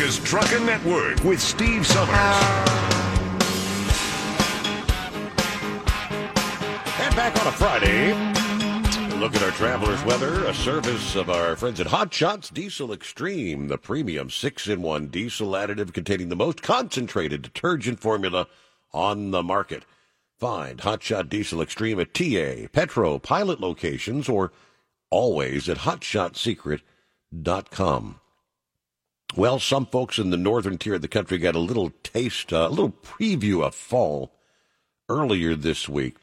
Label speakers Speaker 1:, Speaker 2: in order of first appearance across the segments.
Speaker 1: America's Truckin' Network with Steve Summers. And back on a Friday, look at our traveler's weather, a service of our friends at Hot Shots Diesel Extreme, the premium 6 in 1 diesel additive containing the most concentrated detergent formula on the market. Find Hot Shot Diesel Extreme at TA, Petro, pilot locations, or always at hotshotsecret.com. Well, some folks in the northern tier of the country got a little taste, uh, a little preview of fall earlier this week,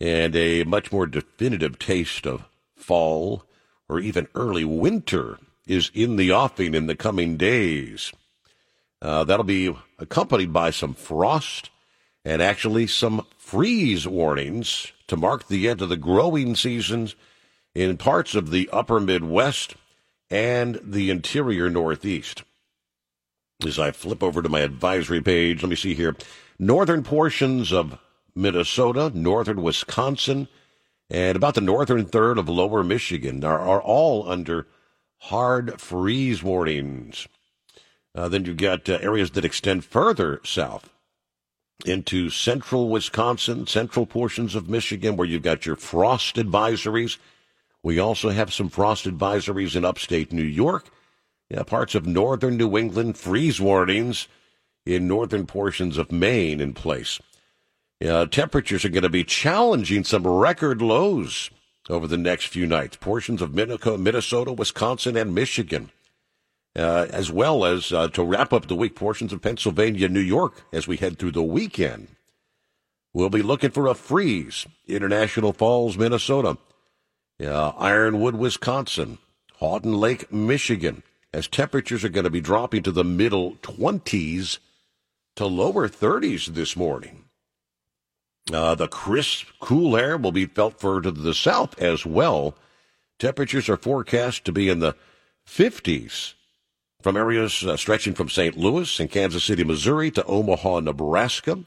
Speaker 1: and a much more definitive taste of fall or even early winter is in the offing in the coming days. Uh, that'll be accompanied by some frost and actually some freeze warnings to mark the end of the growing seasons in parts of the upper Midwest and the interior Northeast. As I flip over to my advisory page, let me see here. Northern portions of Minnesota, northern Wisconsin, and about the northern third of lower Michigan are, are all under hard freeze warnings. Uh, then you've got uh, areas that extend further south into central Wisconsin, central portions of Michigan, where you've got your frost advisories. We also have some frost advisories in upstate New York, yeah, parts of northern New England, freeze warnings in northern portions of Maine in place. Yeah, temperatures are going to be challenging some record lows over the next few nights. Portions of Minnesota, Wisconsin, and Michigan, uh, as well as uh, to wrap up the week, portions of Pennsylvania, New York, as we head through the weekend. We'll be looking for a freeze. International Falls, Minnesota. Uh, Ironwood, Wisconsin, Houghton Lake, Michigan, as temperatures are going to be dropping to the middle 20s to lower 30s this morning. Uh, the crisp, cool air will be felt further to the south as well. Temperatures are forecast to be in the 50s from areas uh, stretching from St. Louis and Kansas City, Missouri to Omaha, Nebraska.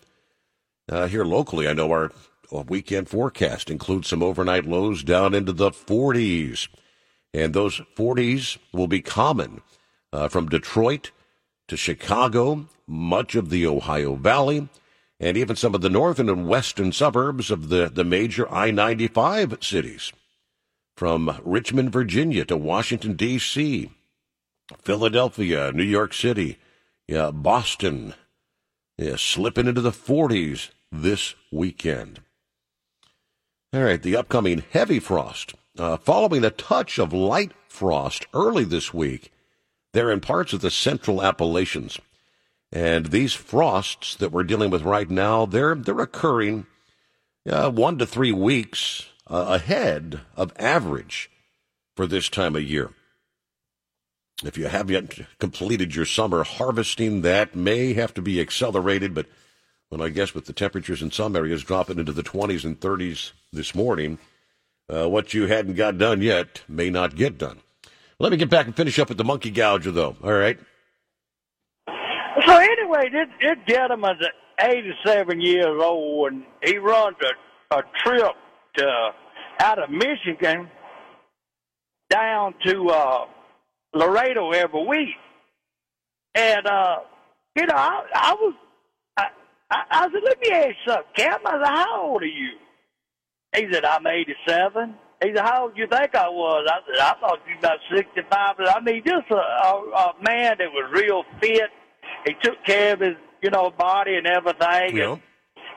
Speaker 1: Uh, here locally, I know our weekend forecast includes some overnight lows down into the 40s. And those 40s will be common uh, from Detroit to Chicago, much of the Ohio Valley, and even some of the northern and western suburbs of the, the major I 95 cities. From Richmond, Virginia to Washington, D.C., Philadelphia, New York City, yeah, Boston, yeah, slipping into the 40s this weekend. All right, the upcoming heavy frost, uh, following a touch of light frost early this week, they're in parts of the central Appalachians. And these frosts that we're dealing with right now, they're, they're occurring uh, one to three weeks uh, ahead of average for this time of year. If you haven't completed your summer harvesting, that may have to be accelerated, but well, I guess with the temperatures in some areas dropping into the 20s and 30s this morning, uh, what you hadn't got done yet may not get done. Let me get back and finish up with the monkey gouger, though. All right.
Speaker 2: So anyway, this, this gentleman's 87 years old, and he runs a, a trip to, out of Michigan down to uh, Laredo every week. And, uh, you know, I, I was, I, I, said, let me ask you something, Captain. I said, how old are you? He said, I'm 87. He said, how old do you think I was? I said, I thought you were about 65. I mean, just a, a, a man that was real fit. He took care of his, you know, body and everything.
Speaker 1: Yeah.
Speaker 2: And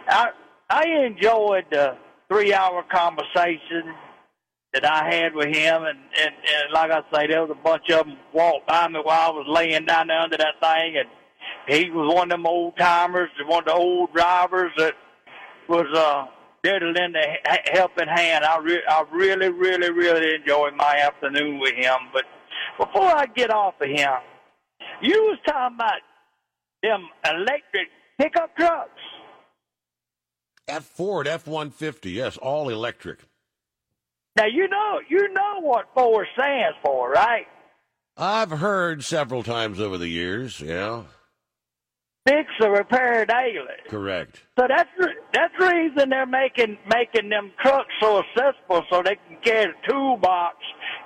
Speaker 2: I, I enjoyed the three-hour conversation that I had with him, and, and and like I say, there was a bunch of them walked by me while I was laying down there under that thing, and he was one of them old timers, one of the old drivers that was uh, there to lend a helping hand. I, re- I really, really, really enjoyed my afternoon with him. But before I get off of him, you was talking about them electric pickup trucks.
Speaker 1: F Ford F one fifty, yes, all electric.
Speaker 2: Now you know you know what Ford stands for, right?
Speaker 1: I've heard several times over the years, yeah.
Speaker 2: Fix or repair daily.
Speaker 1: Correct.
Speaker 2: So that's the, that's the reason they're making making them trucks so accessible, so they can carry a toolbox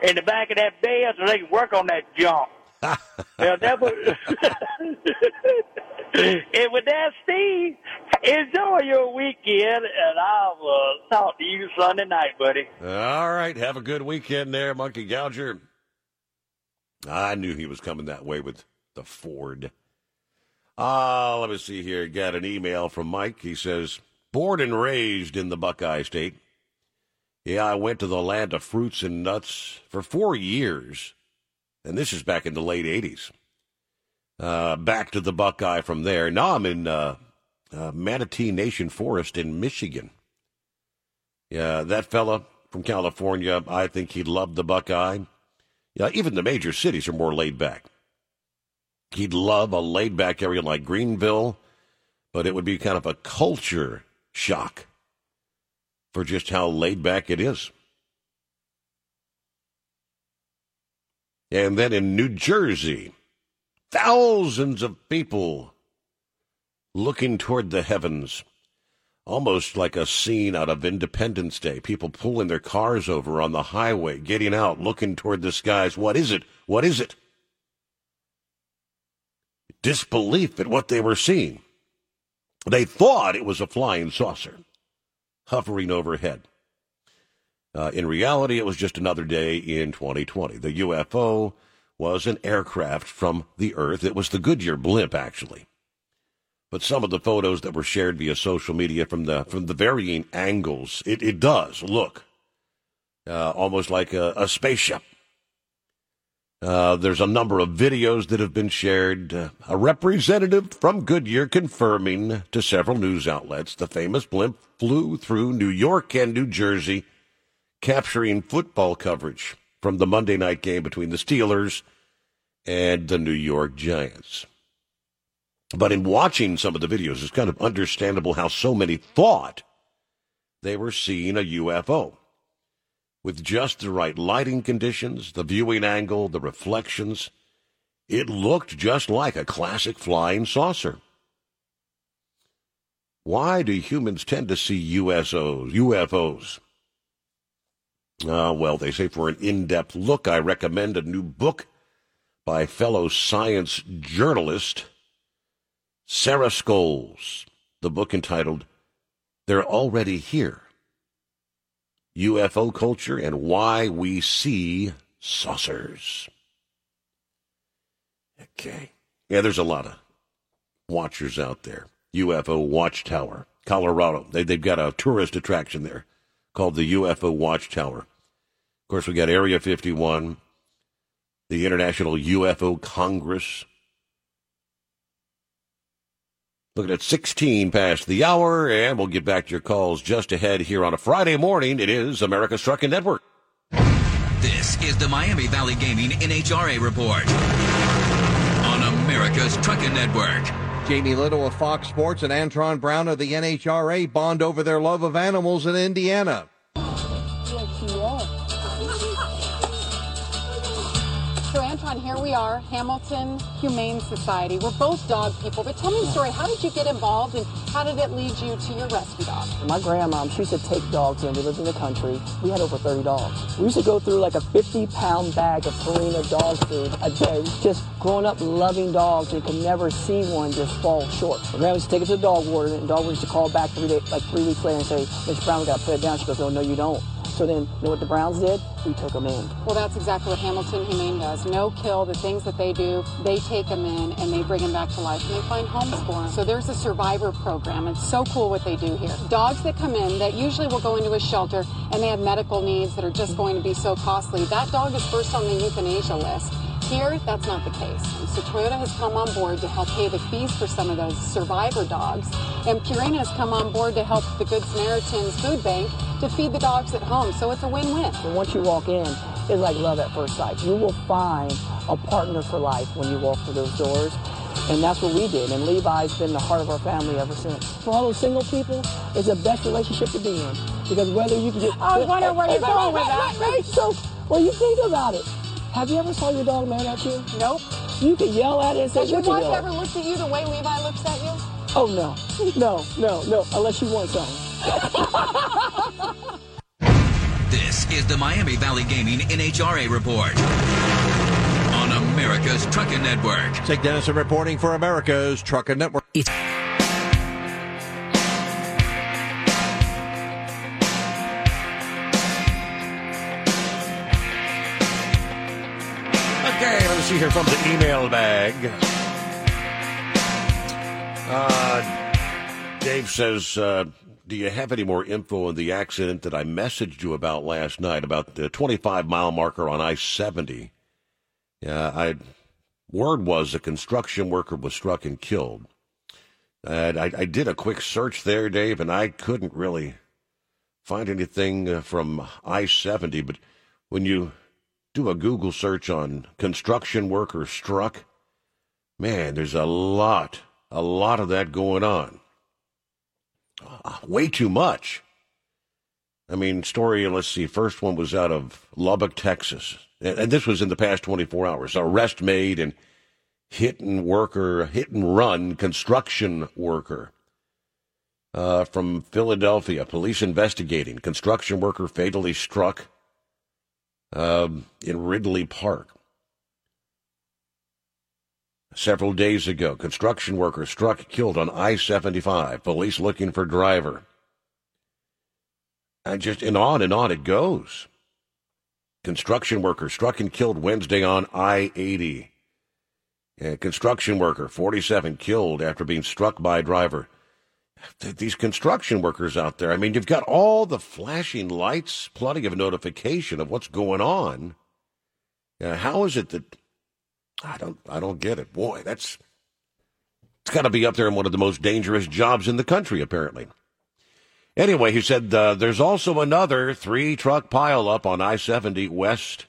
Speaker 2: in the back of that bed, so they can work on that junk. yeah, that was. and with that, Steve, enjoy your weekend, and I will talk to you Sunday night, buddy.
Speaker 1: All right, have a good weekend there, Monkey Gouger. I knew he was coming that way with the Ford. Uh, let me see here. Got an email from Mike. He says, Born and raised in the Buckeye State. Yeah, I went to the land of fruits and nuts for four years. And this is back in the late 80s. Uh, back to the Buckeye from there. Now I'm in uh, uh, Manistee Nation Forest in Michigan. Yeah, that fella from California, I think he loved the Buckeye. Yeah, even the major cities are more laid back. He'd love a laid back area like Greenville, but it would be kind of a culture shock for just how laid back it is. And then in New Jersey, thousands of people looking toward the heavens, almost like a scene out of Independence Day. People pulling their cars over on the highway, getting out, looking toward the skies. What is it? What is it? Disbelief at what they were seeing. They thought it was a flying saucer hovering overhead. Uh, in reality, it was just another day in 2020. The UFO was an aircraft from the Earth. It was the Goodyear blimp, actually. But some of the photos that were shared via social media from the from the varying angles, it, it does look uh, almost like a, a spaceship. Uh, there's a number of videos that have been shared. Uh, a representative from Goodyear confirming to several news outlets the famous blimp flew through New York and New Jersey, capturing football coverage from the Monday night game between the Steelers and the New York Giants. But in watching some of the videos, it's kind of understandable how so many thought they were seeing a UFO with just the right lighting conditions, the viewing angle, the reflections. It looked just like a classic flying saucer. Why do humans tend to see USOs, UFOs? Uh, well, they say for an in depth look, I recommend a new book by fellow science journalist Sarah Scoles. The book entitled They're Already Here UFO culture and why we see saucers. Okay. Yeah, there's a lot of watchers out there. UFO Watchtower, Colorado. They, they've got a tourist attraction there called the UFO Watchtower. Of course, we got Area 51, the International UFO Congress. Looking at 16 past the hour, and we'll get back to your calls just ahead here on a Friday morning. It is America's Trucking Network.
Speaker 3: This is the Miami Valley Gaming NHRA Report on America's Trucking Network.
Speaker 4: Jamie Little of Fox Sports and Antron Brown of the NHRA bond over their love of animals in Indiana.
Speaker 5: Here we are, Hamilton Humane Society. We're both dog people, but tell me the story. How did you get involved and how did it lead you to your rescue dog?
Speaker 6: My grandma, she used to take dogs in. We lived in the country. We had over 30 dogs. We used to go through like a 50 pound bag of Purina dog food a day. Just growing up loving dogs and could never see one just fall short. My grandma used to take it to the dog warden and the dog warden used to call back three days, like three weeks later and say, Miss Brown, we got to put it down. She goes, oh, no, you don't. So then, you know what the Browns did? We took them in.
Speaker 5: Well, that's exactly what Hamilton Humane does. No kill, the things that they do, they take them in and they bring them back to life and they find homes for them. So there's a survivor program. It's so cool what they do here. Dogs that come in that usually will go into a shelter and they have medical needs that are just going to be so costly. That dog is first on the euthanasia list. Here, that's not the case. So Toyota has come on board to help pay the fees for some of those survivor dogs, and Purina has come on board to help the Good Samaritans Food Bank to feed the dogs at home. So it's a win-win.
Speaker 6: Once you walk in, it's like love at first sight. You will find a partner for life when you walk through those doors. And that's what we did. And Levi's been the heart of our family ever since. For all those single people, it's the best relationship to be in. Because whether you can get...
Speaker 5: I was wondering where you're going with that.
Speaker 6: hey, hey, So, well, you think about it. Have you ever saw your dog mad at you?
Speaker 5: Nope.
Speaker 6: You can yell at it and say,
Speaker 5: Has your
Speaker 6: what you
Speaker 5: wife ever looked at you the way Levi looks at you?
Speaker 6: Oh, no. No, no, no. Unless you want something.
Speaker 3: This is the Miami Valley Gaming NHRA report on America's Trucking Network.
Speaker 4: Sig Dennison reporting for America's Trucking Network.
Speaker 1: Okay, let's see here from the email bag. Uh, Dave says, uh, Do you have any more info on the accident that I messaged you about last night, about the 25 mile marker on I 70? Yeah, I. Word was a construction worker was struck and killed. And I, I did a quick search there, Dave, and I couldn't really find anything uh, from I 70, but when you do a Google search on construction worker struck, man, there's a lot, a lot of that going on. Uh, Way too much. I mean, story, let's see, first one was out of Lubbock, Texas. And, and this was in the past 24 hours. Arrest made and hit and worker, hit and run construction worker. Uh, from Philadelphia, police investigating construction worker fatally struck um, in Ridley Park. Several days ago, construction worker struck, killed on I 75. Police looking for driver. And just and on and on it goes. Construction worker struck and killed Wednesday on I 80. A construction worker, 47, killed after being struck by driver. Th- These construction workers out there, I mean, you've got all the flashing lights, plenty of notification of what's going on. Uh, how is it that I don't I don't get it. Boy, that's it's got to be up there in one of the most dangerous jobs in the country, apparently. Anyway, he said uh, there's also another three truck pileup on I 70 West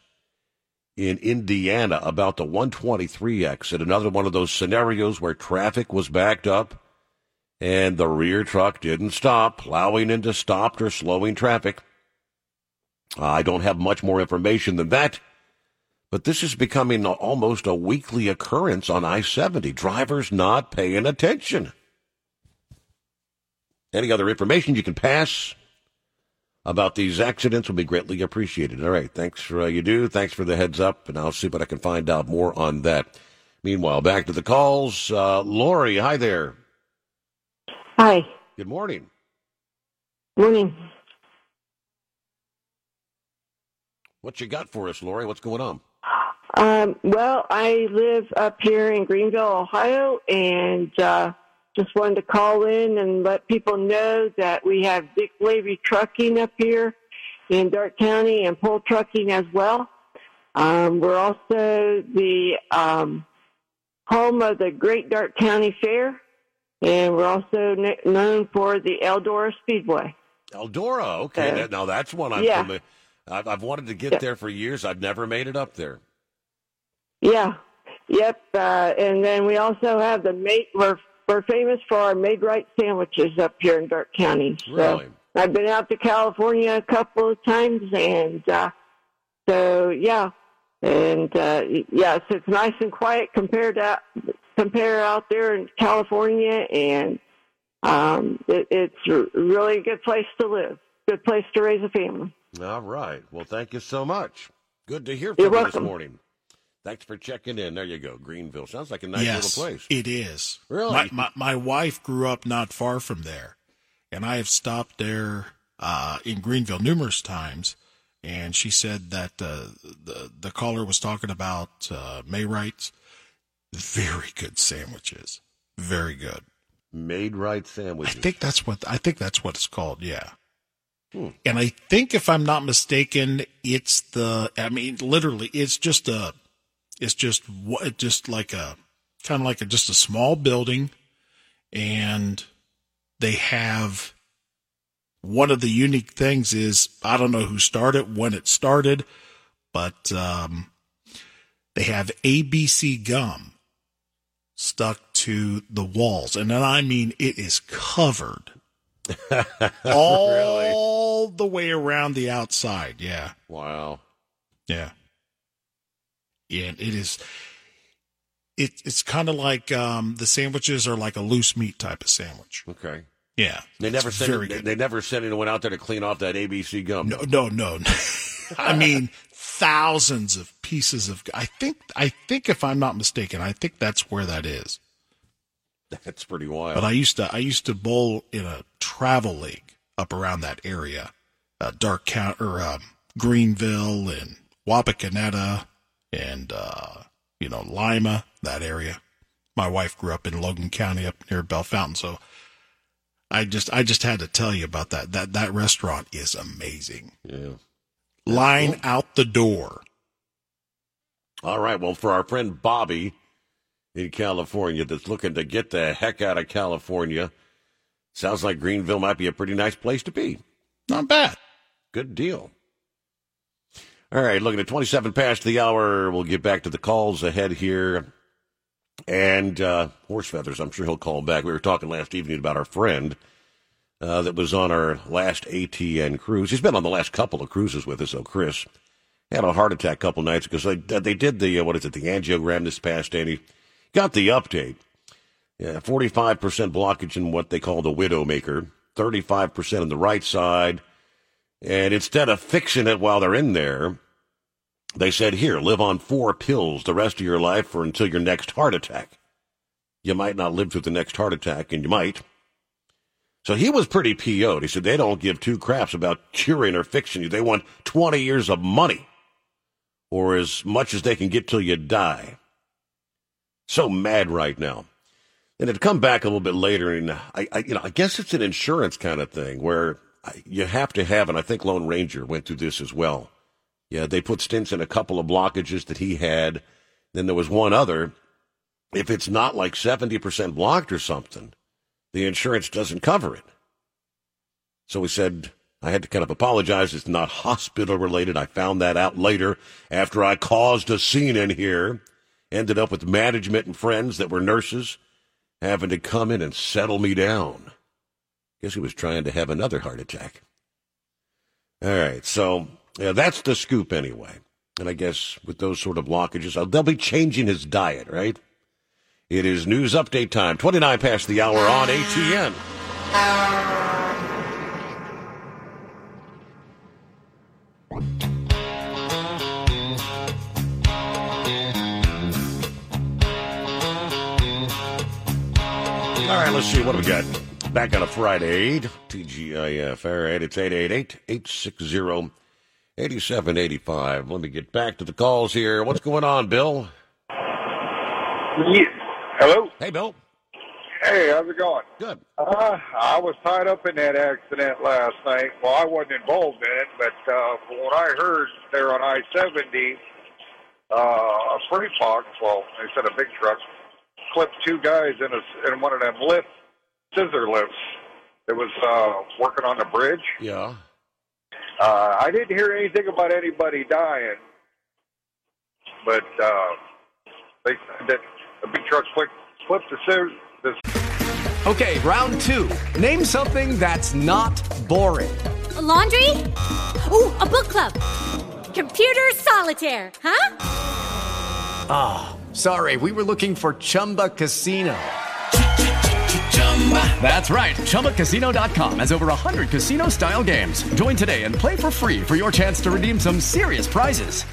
Speaker 1: in Indiana about the 123 exit. Another one of those scenarios where traffic was backed up and the rear truck didn't stop, plowing into stopped or slowing traffic. I don't have much more information than that, but this is becoming almost a weekly occurrence on I 70. Drivers not paying attention. Any other information you can pass about these accidents will be greatly appreciated. All right. Thanks for uh, you do. Thanks for the heads up, and I'll see what I can find out more on that. Meanwhile, back to the calls. Uh, Lori, hi there.
Speaker 7: Hi.
Speaker 1: Good morning.
Speaker 7: Morning.
Speaker 1: What you got for us, Lori? What's going on?
Speaker 7: Um, well, I live up here in Greenville, Ohio, and uh, just wanted to call in and let people know that we have Dick Lavy Trucking up here in Darke County and Pole Trucking as well. Um, we're also the um, home of the Great Darke County Fair, and we're also kn- known for the Eldora Speedway.
Speaker 1: Eldora. Okay.
Speaker 7: Uh,
Speaker 1: that- now that's one I'm
Speaker 7: yeah.
Speaker 1: I've, I've wanted to get
Speaker 7: Yeah.
Speaker 1: there for years. I've never made it up there.
Speaker 7: Yeah. Yep. Uh, and then we also have the mate. We're we're famous for our Maid-Rite sandwiches up here in Darke County. So
Speaker 1: Really?
Speaker 7: I've been out to California a couple of times, and uh, so yeah, and uh, yeah, so it's nice and quiet compared to compare out there in California, and um, it, it's a really a good place to live. Good place to raise a family.
Speaker 1: All right. Well, thank you so much. Good to hear
Speaker 7: You're
Speaker 1: from you this morning. Thanks for checking in. There you go. Greenville. Sounds like a nice
Speaker 8: yes,
Speaker 1: little place.
Speaker 8: it is.
Speaker 1: Really?
Speaker 8: My, my my wife grew up not far from there, and I have stopped there uh, in Greenville numerous times. And she said that uh, the the caller was talking about uh, Maid-Rites. Very good sandwiches. Very good.
Speaker 1: Maid-Rite
Speaker 8: I
Speaker 1: sandwiches.
Speaker 8: think that's what I think that's what it's called. Yeah.
Speaker 1: Hmm.
Speaker 8: And I think if I'm not mistaken, it's the I mean literally it's just a It's just what just like a kind of like a, just a small building, and they have one of the unique things is I don't know who started when it started, but um, they have ABC gum stuck to the walls, and then I mean it is covered all the way around the outside. Yeah.
Speaker 1: Wow.
Speaker 8: Yeah. Yeah, it is. It, it's kind of like um, the sandwiches are like a loose meat type of sandwich.
Speaker 1: Okay.
Speaker 8: Yeah.
Speaker 1: They never sent
Speaker 8: very
Speaker 1: they,
Speaker 8: good.
Speaker 1: they never sent anyone out there to clean off that ABC gum.
Speaker 8: No, no, no. I mean, thousands of pieces of. I think. I think if I'm not mistaken, I think that's where that is.
Speaker 1: That's pretty wild.
Speaker 8: But I used to. I used to bowl in a travel league up around that area, uh, Darke Count or um, Greenville and Wapakoneta and uh, you know Lima, that area. My wife grew up in Logan County, up near Bellefontaine, so I just I just had to tell you about that. That that restaurant is amazing.
Speaker 1: Yeah.
Speaker 8: Line out the door.
Speaker 1: All right. Well, for our friend Bobby in California that's looking to get the heck out of California, sounds like Greenville might be a pretty nice place to be.
Speaker 8: Not bad.
Speaker 1: Good deal. All right, looking at 27 past the hour. We'll get back to the calls ahead here. And uh, Horse Feathers, I'm sure he'll call back. We were talking last evening about our friend uh, that was on our last ATN cruise. He's been on the last couple of cruises with us, so Chris had a heart attack a couple nights. So they, they did the, uh, what is it, the angiogram this past day, and he got the update. Yeah, 45% blockage in what they call the widowmaker, 35% on the right side. And instead of fixing it while they're in there, they said, here, live on four pills the rest of your life or until your next heart attack. You might not live through the next heart attack, and you might. So he was pretty PO'd. He said they don't give two craps about curing or fixing you. They want 20 years of money or as much as they can get till you die. So mad right now. And it'd come back a little bit later, and I, I, you know, I guess it's an insurance kind of thing where you have to have, and I think Lone Ranger went through this as well. Yeah, they put stents in a couple of blockages that he had. Then there was one other. If it's not like 70% blocked or something, the insurance doesn't cover it. So we said, I had to kind of apologize. It's not hospital related. I found that out later after I caused a scene in here. Ended up with management and friends that were nurses having to come in and settle me down. Guess he was trying to have another heart attack. All right, so yeah, that's the scoop anyway. And I guess with those sort of blockages, uh, they'll be changing his diet, right? It is news update time, 29 past the hour on ATN. Let's see what we got. Back on a Friday, TGIF. All right, it's 888 860 8785. Let me get back to the calls here. What's going on, Bill?
Speaker 9: Hello?
Speaker 1: Hey, Bill.
Speaker 9: Hey, how's it going?
Speaker 1: Good.
Speaker 9: Uh, I was tied up in that accident last night. Well, I wasn't involved in it, but uh, from what I heard there on I-70, uh, a freight box, well, they said a big truck, clipped two guys in, a, in one of them lift, scissor lifts that was uh, working on the bridge.
Speaker 1: Yeah.
Speaker 9: Uh, I didn't hear anything about anybody dying, but uh, they said that a big truck clipped, clipped the scissor. The
Speaker 10: Okay, round two. Name something that's not boring.
Speaker 11: A laundry? Ooh, a book club. Computer solitaire, huh?
Speaker 10: Ah, sorry, we were looking for Chumba Casino. That's right. ChumbaCasino.com has over 100 casino style games. Join today and play for free for your chance to redeem some serious prizes.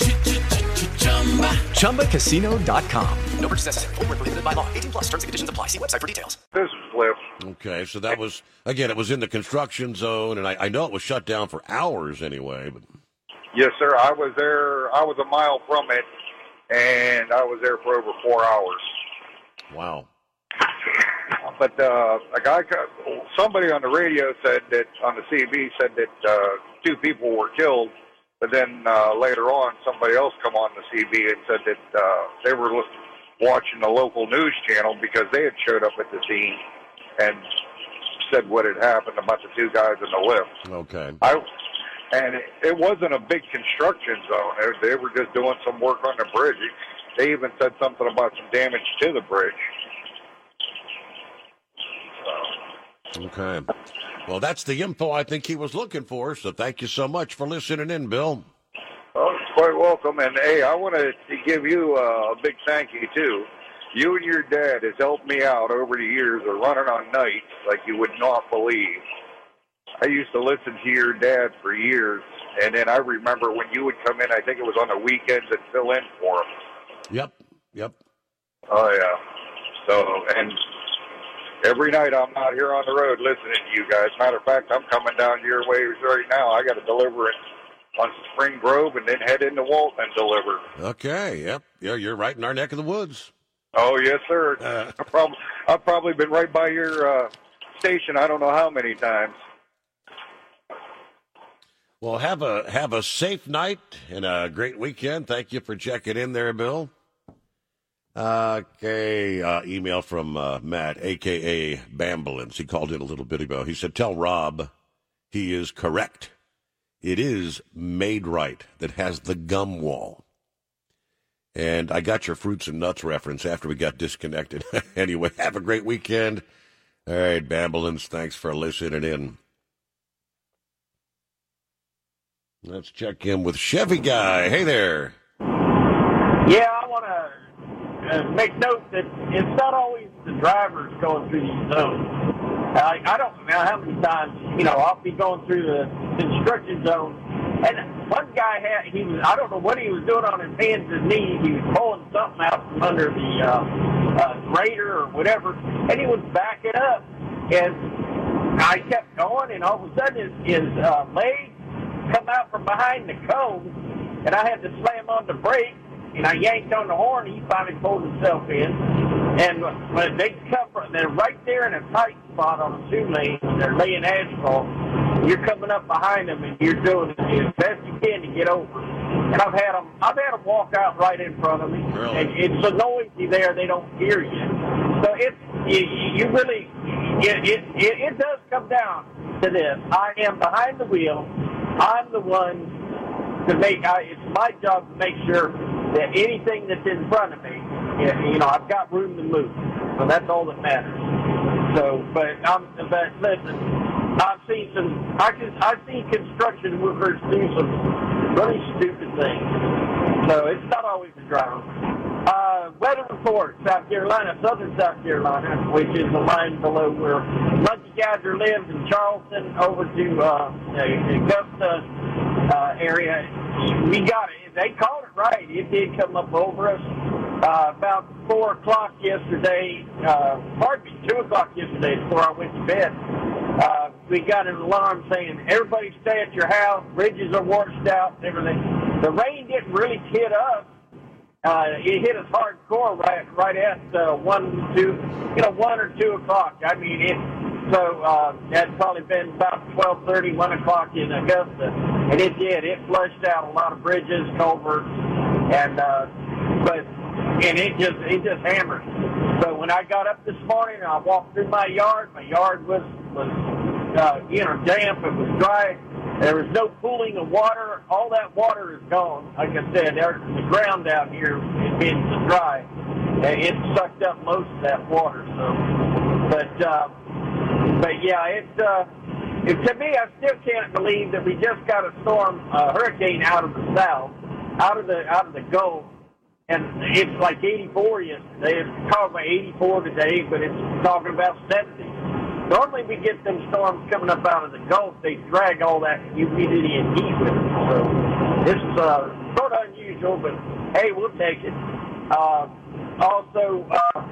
Speaker 10: ChumbaCasino.com. No purchase necessary. Void where prohibited by law. 18 plus terms and conditions apply. See website for details. This flips.
Speaker 1: Okay, so that was, again, it was in the construction zone, and I, I know it was shut down for hours anyway, but
Speaker 9: Yes, sir. I was there. I was a mile from it, and I was there for over four hours.
Speaker 1: wow.
Speaker 9: But uh, a guy, somebody on the radio said that on the CB said that uh, two people were killed, But then uh, later on, somebody else come on the CB and said that uh, they were watching the local news channel because they had showed up at the scene and said what had happened about the two guys in the lift.
Speaker 1: Okay.
Speaker 9: I and it, it wasn't a big construction zone. They, they were just doing some work on the bridge. They even said something about some damage to the bridge.
Speaker 1: Okay. Well, that's the info I think he was looking for. So thank you so much for listening in, Bill.
Speaker 9: Oh, quite welcome. And hey, I want to give you uh, a big thank you too. You and your dad has helped me out over the years of running on nights like you would not believe. I used to listen to your dad for years, and then I remember when you would come in. I think it was on the weekends and fill in for him.
Speaker 1: Yep. Yep.
Speaker 9: Oh yeah. So and every night I'm out here on the road listening to you guys. Matter of fact, I'm coming down your way right now. I got to deliver it on Spring Grove and then head into Walton and deliver.
Speaker 1: Okay. Yep. Yeah, you're right in our neck of the woods.
Speaker 9: Oh yes, sir. I've, prob- I've probably been right by your uh, station. I don't know how many times.
Speaker 1: Well, have a have a safe night and a great weekend. Thank you for checking in there, Bill. Okay, uh, email from uh, Matt, aka Bambolins. He called in a little bit ago. He said, "Tell Rob he is correct. It is Maid-Rite that has the gum wall." And I got your fruits and nuts reference after we got disconnected. anyway, have a great weekend. All right, Bambolins, thanks for listening in. Let's check in with Chevy Guy. Hey there.
Speaker 12: Yeah, I want to uh, make note that it's not always the drivers going through these zones. I, I don't know how many times, you know, I'll be going through the construction zone, and one guy had, he was, I don't know what he was doing on his hands and knees. He was pulling something out from under the uh, uh, grader or whatever, and he was backing up. And I kept going, and all of a sudden his, his uh, leg come out from behind the cone, and I had to slam on the brake, and I yanked on the horn. He finally pulled himself in, and when they come from, they're right there in a tight spot on the two lane. They're laying asphalt. You're coming up behind them, and you're doing as best you can to get over. And I've had them, I've had them walk out right in front of me,
Speaker 1: Really?
Speaker 12: and it's so noisy there they don't hear you. So it's you, you really it, it it it does come down to this. I am behind the wheel. I'm the one to make. I, it's my job to make sure that anything that's in front of me, you know, I've got room to move. So that's all that matters. So, but I'm, but listen, I've seen some. I can. I've seen construction workers do some really stupid things. So it's not always the driver. Weather report, South Carolina, southern South Carolina, which is the line below where Lucky Gadger lives in Charleston over to uh, Augusta uh, area. We got it. They called it right. It did come up over us uh, about 4 o'clock yesterday, uh, pardon me, 2 o'clock yesterday before I went to bed. Uh, we got an alarm saying, everybody stay at your house, bridges are washed out, everything. The rain didn't really hit us. Uh, it hit us hardcore right right at uh, one, two, you know, one or two o'clock. I mean, it. So uh, that's probably been about twelve thirty, one o'clock in Augusta, and it did. It flushed out a lot of bridges, culverts, and uh, but and it just it just hammered. So when I got up this morning, and I walked through my yard. My yard was was uh, you know damp. It was dry. There was no pooling of water. All that water is gone. Like I said, there, the ground down here is being so dry. And it sucked up most of that water. So, but uh, but yeah, it's uh, it, to me, I still can't believe that we just got a storm, a hurricane out of the south, out of the out of the Gulf, and it's like 84 yesterday. It's called by 84 today, but it's talking about 70. Normally, we get them storms coming up out of the Gulf. They drag all that humidity and heat with them. So this is uh, sort of unusual, but hey, we'll take it. Uh, also, uh,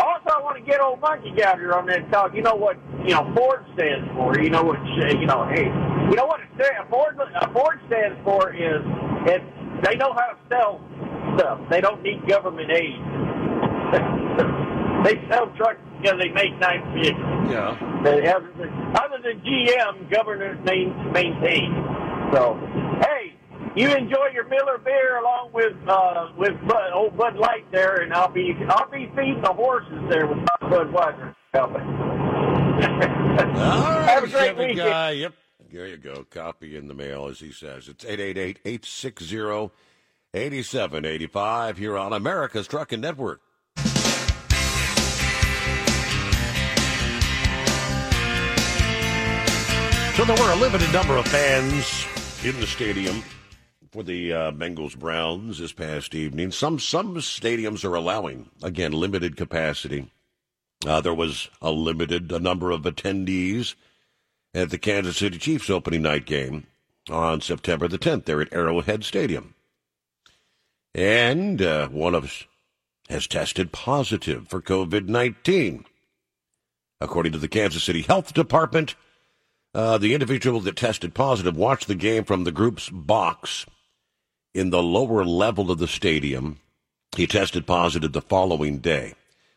Speaker 12: also, I want to get old monkey Gouger on that talk. You know what? You know Ford stands for. You know what? You know, hey, you know what it stands. Ford, uh, Ford stands for is it. They know how to sell stuff. They don't need government aid. they sell trucks because they make nice vehicles.
Speaker 1: Yeah.
Speaker 12: They have, other than GM, governors main, maintain. So, hey, you enjoy your Miller beer along with uh, with Bud, old Bud Light there, and I'll be I'll be feeding the horses there with Bud Budweiser helping. Have a great weekend.
Speaker 1: guy. Yep. There you go. Copy in the mail, as he says. It's 888 860 8785 here on America's Trucking Network. So there were a limited number of fans in the stadium for the uh, Bengals Browns this past evening. Some some stadiums are allowing again limited capacity. Uh, there was a limited a number of attendees at the Kansas City Chiefs opening night game on September the 10th there at Arrowhead Stadium. And uh, one of us has tested positive for COVID 19. According to the Kansas City Health Department, uh, the individual that tested positive watched the game from the group's box in the lower level of the stadium. He tested positive the following day,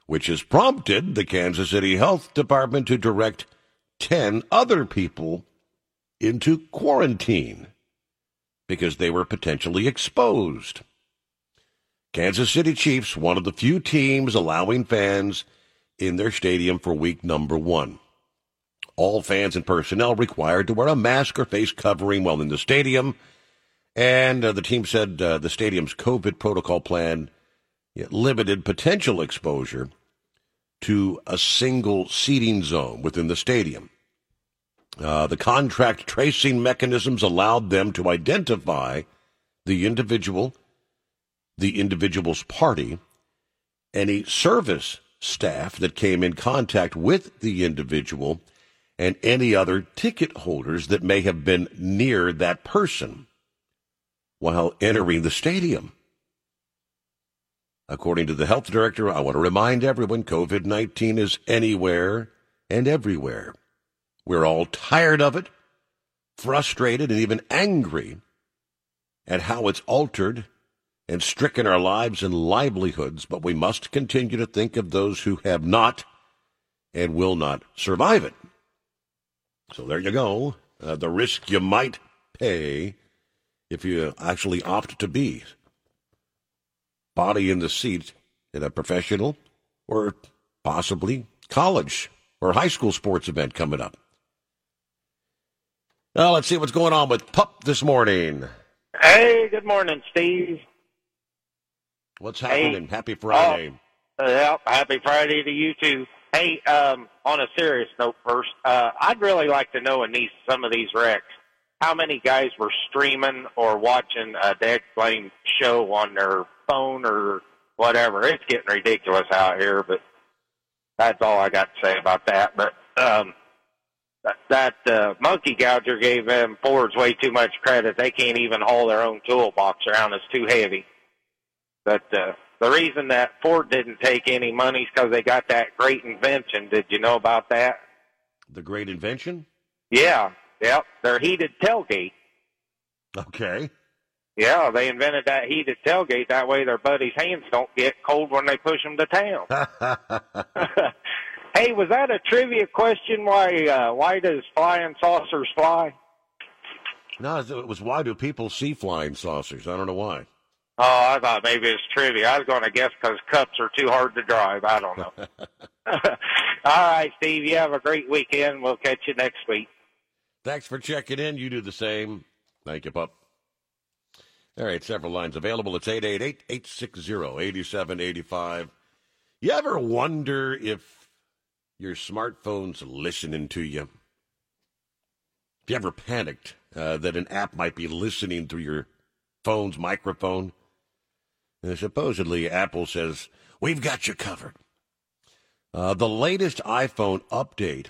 Speaker 1: which has prompted the Kansas City Health Department to direct 10 other people into quarantine because they were potentially exposed. Kansas City Chiefs, one of the few teams allowing fans in their stadium for week number one. All fans and personnel required to wear a mask or face covering while in the stadium. And uh, the team said uh, the stadium's COVID protocol plan limited potential exposure to a single seating zone within the stadium. Uh, the contract tracing mechanisms allowed them to identify the individual, the individual's party, any service staff that came in contact with the individual, and any other ticket holders that may have been near that person while entering the stadium. According to the health director, I want to remind everyone COVID 19 is anywhere and everywhere. We're all tired of it, frustrated, and even angry at how it's altered and stricken our lives and livelihoods, but we must continue to think of those who have not and will not survive it. So there you go. Uh, the risk you might pay if you actually opt to be body in the seat in a professional or possibly college or high school sports event coming up. Well, let's see what's going on with Pup this morning.
Speaker 13: Hey, good morning, Steve.
Speaker 1: What's happening? Happy Friday.
Speaker 13: Uh, yeah, happy Friday to you too. Hey, um, on a serious note first, uh, I'd really like to know in these some of these wrecks how many guys were streaming or watching a dead flame show on their phone or whatever. It's getting ridiculous out here, but that's all I got to say about that. But um, that, uh, monkey gouger gave them Fords way too much credit. They can't even haul their own toolbox around; it's too heavy. But uh, the reason that Ford didn't take any money is because they got that great invention. Did you know about that?
Speaker 1: The great invention?
Speaker 13: Yeah, yep. Their heated tailgate.
Speaker 1: Okay.
Speaker 13: Yeah, they invented that heated tailgate. That way their buddies' hands don't get cold when they push them to town. hey, was that a trivia question? Why uh, why does flying saucers fly?
Speaker 1: No, it was why do people see flying saucers? I don't know why.
Speaker 13: Oh, I thought maybe it's trivia. I was going to guess because cups are too hard to drive. I don't know. All right, Steve. You have a great weekend. We'll catch you next week.
Speaker 1: Thanks for checking in. You do the same. Thank you, pup. All right, several lines available. It's 888 860 8785. You ever wonder if your smartphone's listening to you? Have you ever panicked uh, that an app might be listening through your phone's microphone? And supposedly, Apple says, We've got you covered. Uh, the latest iPhone update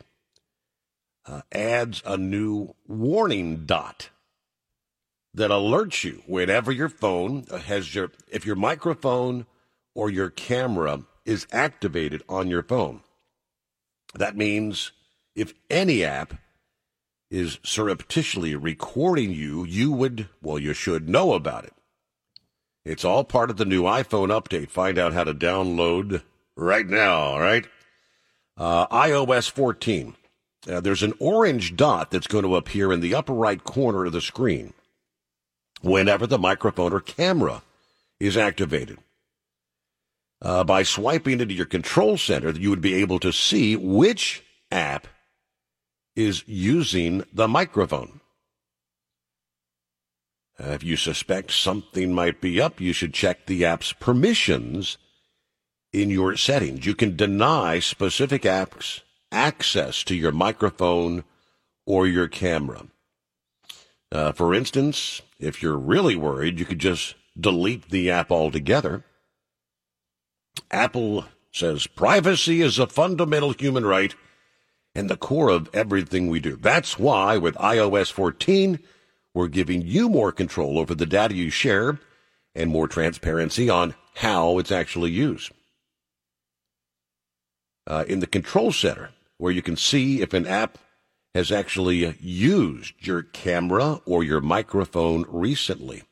Speaker 1: uh, adds a new warning dot that alerts you whenever your phone has your if your microphone or your camera is activated on your phone. That means if any app is surreptitiously recording you, you would, well, you should know about it. It's all part of the new iPhone update. Find out how to download right now, all right? Uh, iOS 14 uh, there's an orange dot that's going to appear in the upper right corner of the screen whenever the microphone or camera is activated. Uh, by swiping into your control center, you would be able to see which app is using the microphone. Uh, if you suspect something might be up, you should check the app's permissions in your settings. You can deny specific apps access to your microphone or your camera. Uh, for instance, if you're really worried, you could just delete the app altogether. Apple says privacy is a fundamental human right and the core of everything we do. That's why with iOS 14, we're giving you more control over the data you share and more transparency on how it's actually used. Uh, in the control center, where you can see if an app has actually used your camera or your microphone recently.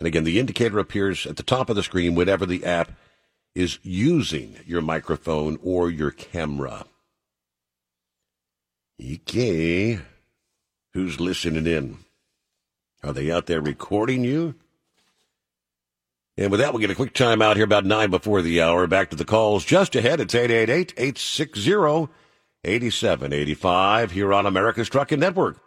Speaker 1: And again, the indicator appears at the top of the screen whenever the app is using your microphone or your camera. Okay. Who's listening in? Are they out there recording you? And with that, we'll get a quick time out here about nine before the hour. Back to the calls just ahead. It's 888 860 8785 here on America's Trucking Network.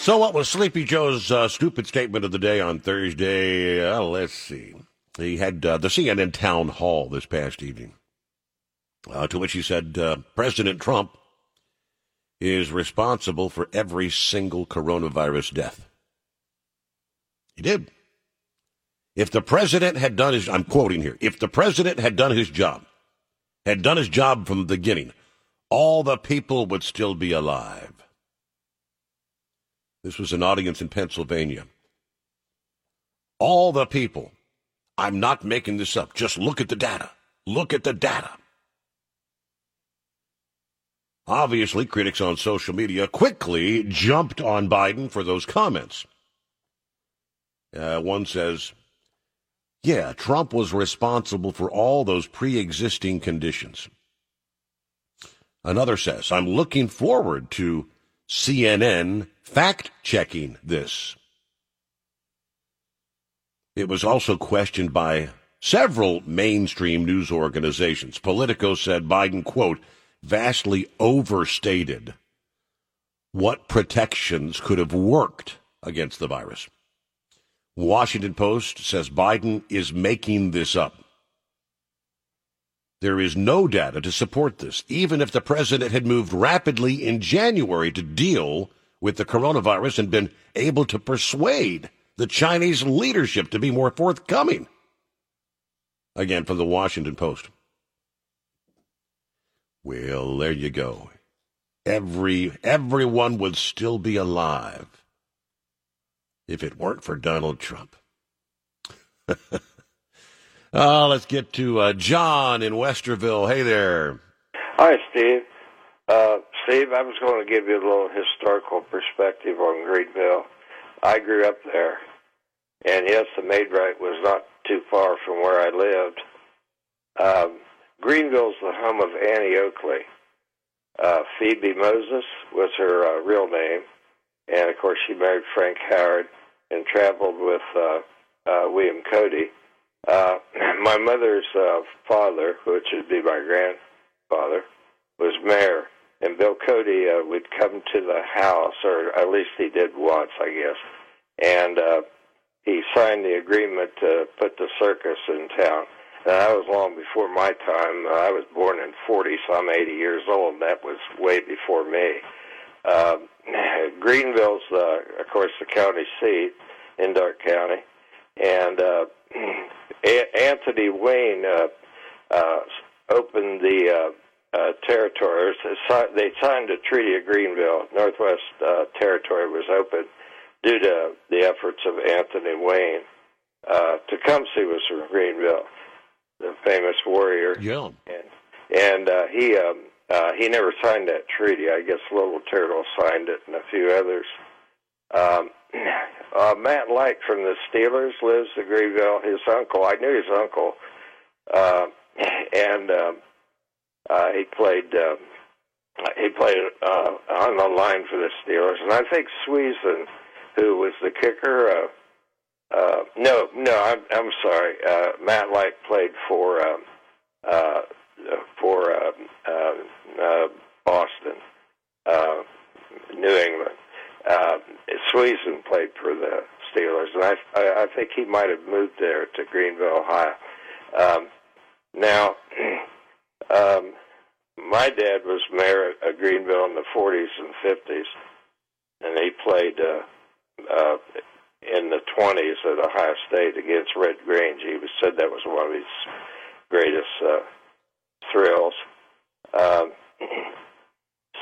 Speaker 1: So, what was Sleepy Joe's uh, stupid statement of the day on Thursday? Uh, let's see. He had uh, the CNN town hall this past evening, uh, to which he said uh, President Trump is responsible for every single coronavirus death. He did. If the president had done his, I'm quoting here, if the president had done his job, had done his job from the beginning, all the people would still be alive. This was an audience in Pennsylvania. All the people. I'm not making this up. Just look at the data. Look at the data. Obviously, critics on social media quickly jumped on Biden for those comments. Uh, one says, yeah, Trump was responsible for all those pre existing conditions. Another says, I'm looking forward to CNN fact checking this. It was also questioned by several mainstream news organizations. Politico said Biden, quote, vastly overstated what protections could have worked against the virus. Washington Post says Biden is making this up. There is no data to support this, even if the president had moved rapidly in January to deal with the coronavirus and been able to persuade the Chinese leadership to be more forthcoming. Again, from the Washington Post. Well, there you go. Every everyone would still be alive if it weren't for Donald Trump. uh, let's get to uh, John in Westerville. Hey there.
Speaker 14: Hi, Steve. Uh, Steve, I was going to give you a little historical perspective on Greenville. I grew up there, and yes, the Maid-Rite was not too far from where I lived. Um, Greenville's the home of Annie Oakley. Uh, Phoebe Moses was her uh, real name, and of course she married Frank Howard and traveled with uh, uh, William Cody. Uh, my mother's uh, father, which would be my grandfather, was mayor, and Bill Cody uh, would come to the house, or at least he did once, I guess, and uh, he signed the agreement to put the circus in town. And that was long before my time. Uh, I was born in 40, so I'm 80 years old, that was way before me. Uh, Greenville's, uh, of course, the county seat in Darke County, and uh, a- Anthony Wayne uh, uh, opened the uh, uh, territory. They signed a treaty of Greenville. Northwest uh, Territory was open due to the efforts of Anthony Wayne. Uh, Tecumseh was from Greenville the famous warrior.
Speaker 1: Yeah.
Speaker 14: And, and uh, he um, uh, he never signed that treaty. I guess Little Turtle signed it, and a few others. Um, uh, Matt Light from the Steelers lives in Greenville. His uncle, I knew his uncle, uh, and um, uh, he played. Uh, he played uh, on the line for the Steelers, and I think Sweezen, who was the kicker. Uh, uh, no, no, I'm I'm sorry. Uh, Matt Light played for um, uh, for uh, uh, uh, Boston, uh, New England. Uh, Sweezen played for the Steelers, and I I, I think he might have moved there to Greenville, Ohio. Um, now, um, my dad was mayor of Greenville in the 40s and 50s, and he played uh, uh, in the 20s at Ohio State against Red Grange. He was, said that was one of his greatest uh, thrills. Um,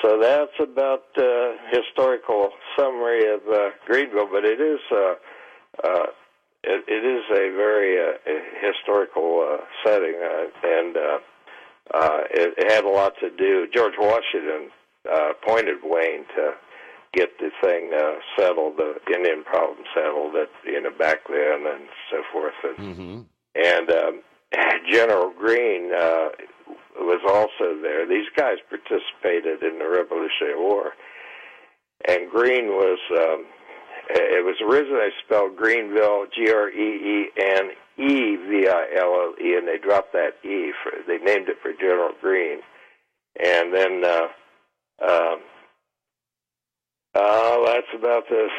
Speaker 14: so that's about uh, historical summary of uh, Greenville, but it is uh, uh, it, it is a very uh, historical uh, setting, uh, and uh, uh, it, it had a lot to do. George Washington uh, appointed Wayne to get the thing uh, settled, the Indian problem settled, at you know back then and so forth, and
Speaker 1: Mm-hmm.
Speaker 14: and um, General Greene uh, was also there. These guys participated in the Revolutionary War, and Greene was. Um, it was originally spelled Greenville, G R E E N E V I L L E, and they dropped that E. For, they named it for General Greene, and then uh, um, uh, that's about this.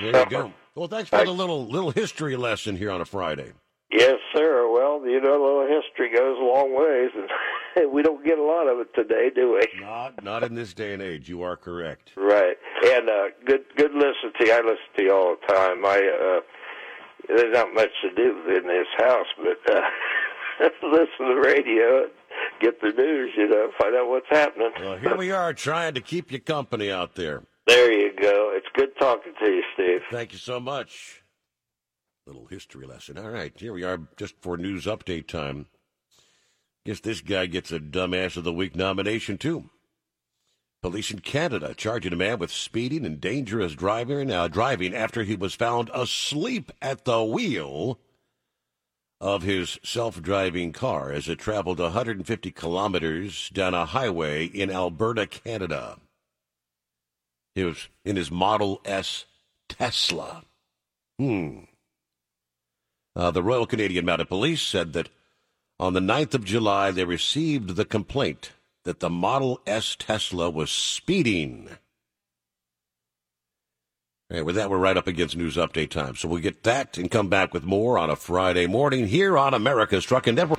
Speaker 1: There you go. Well, thanks for the little little history lesson here on a Friday.
Speaker 14: Yes, sir. Well, you know, a little history goes a long ways, and we don't get a lot of it today, do we?
Speaker 1: Not not in this day and age. You are correct.
Speaker 14: Right. And uh, good good listen to you. I listen to you all the time. I uh, there's not much to do in this house, but uh, listen to the radio, and get the news. You know, find out what's happening.
Speaker 1: Well, here we are trying to keep you company out there.
Speaker 14: There you go. It's good talking to you, Steve.
Speaker 1: Thank you so much. Little history lesson. All right, here we are just for news update time. Guess this guy gets a Dumbass of the Week nomination, too. Police in Canada charging a man with speeding and dangerous driving, uh, driving after he was found asleep at the wheel of his self driving car as it traveled 150 kilometers down a highway in Alberta, Canada. He was in his Model S Tesla. Hmm. Uh, the Royal Canadian Mounted Police said that on the 9th of July they received the complaint that the Model S Tesla was speeding. With that, we're right up against news update time. So we'll get that and come back with more on a Friday morning here on America's Trucking Network.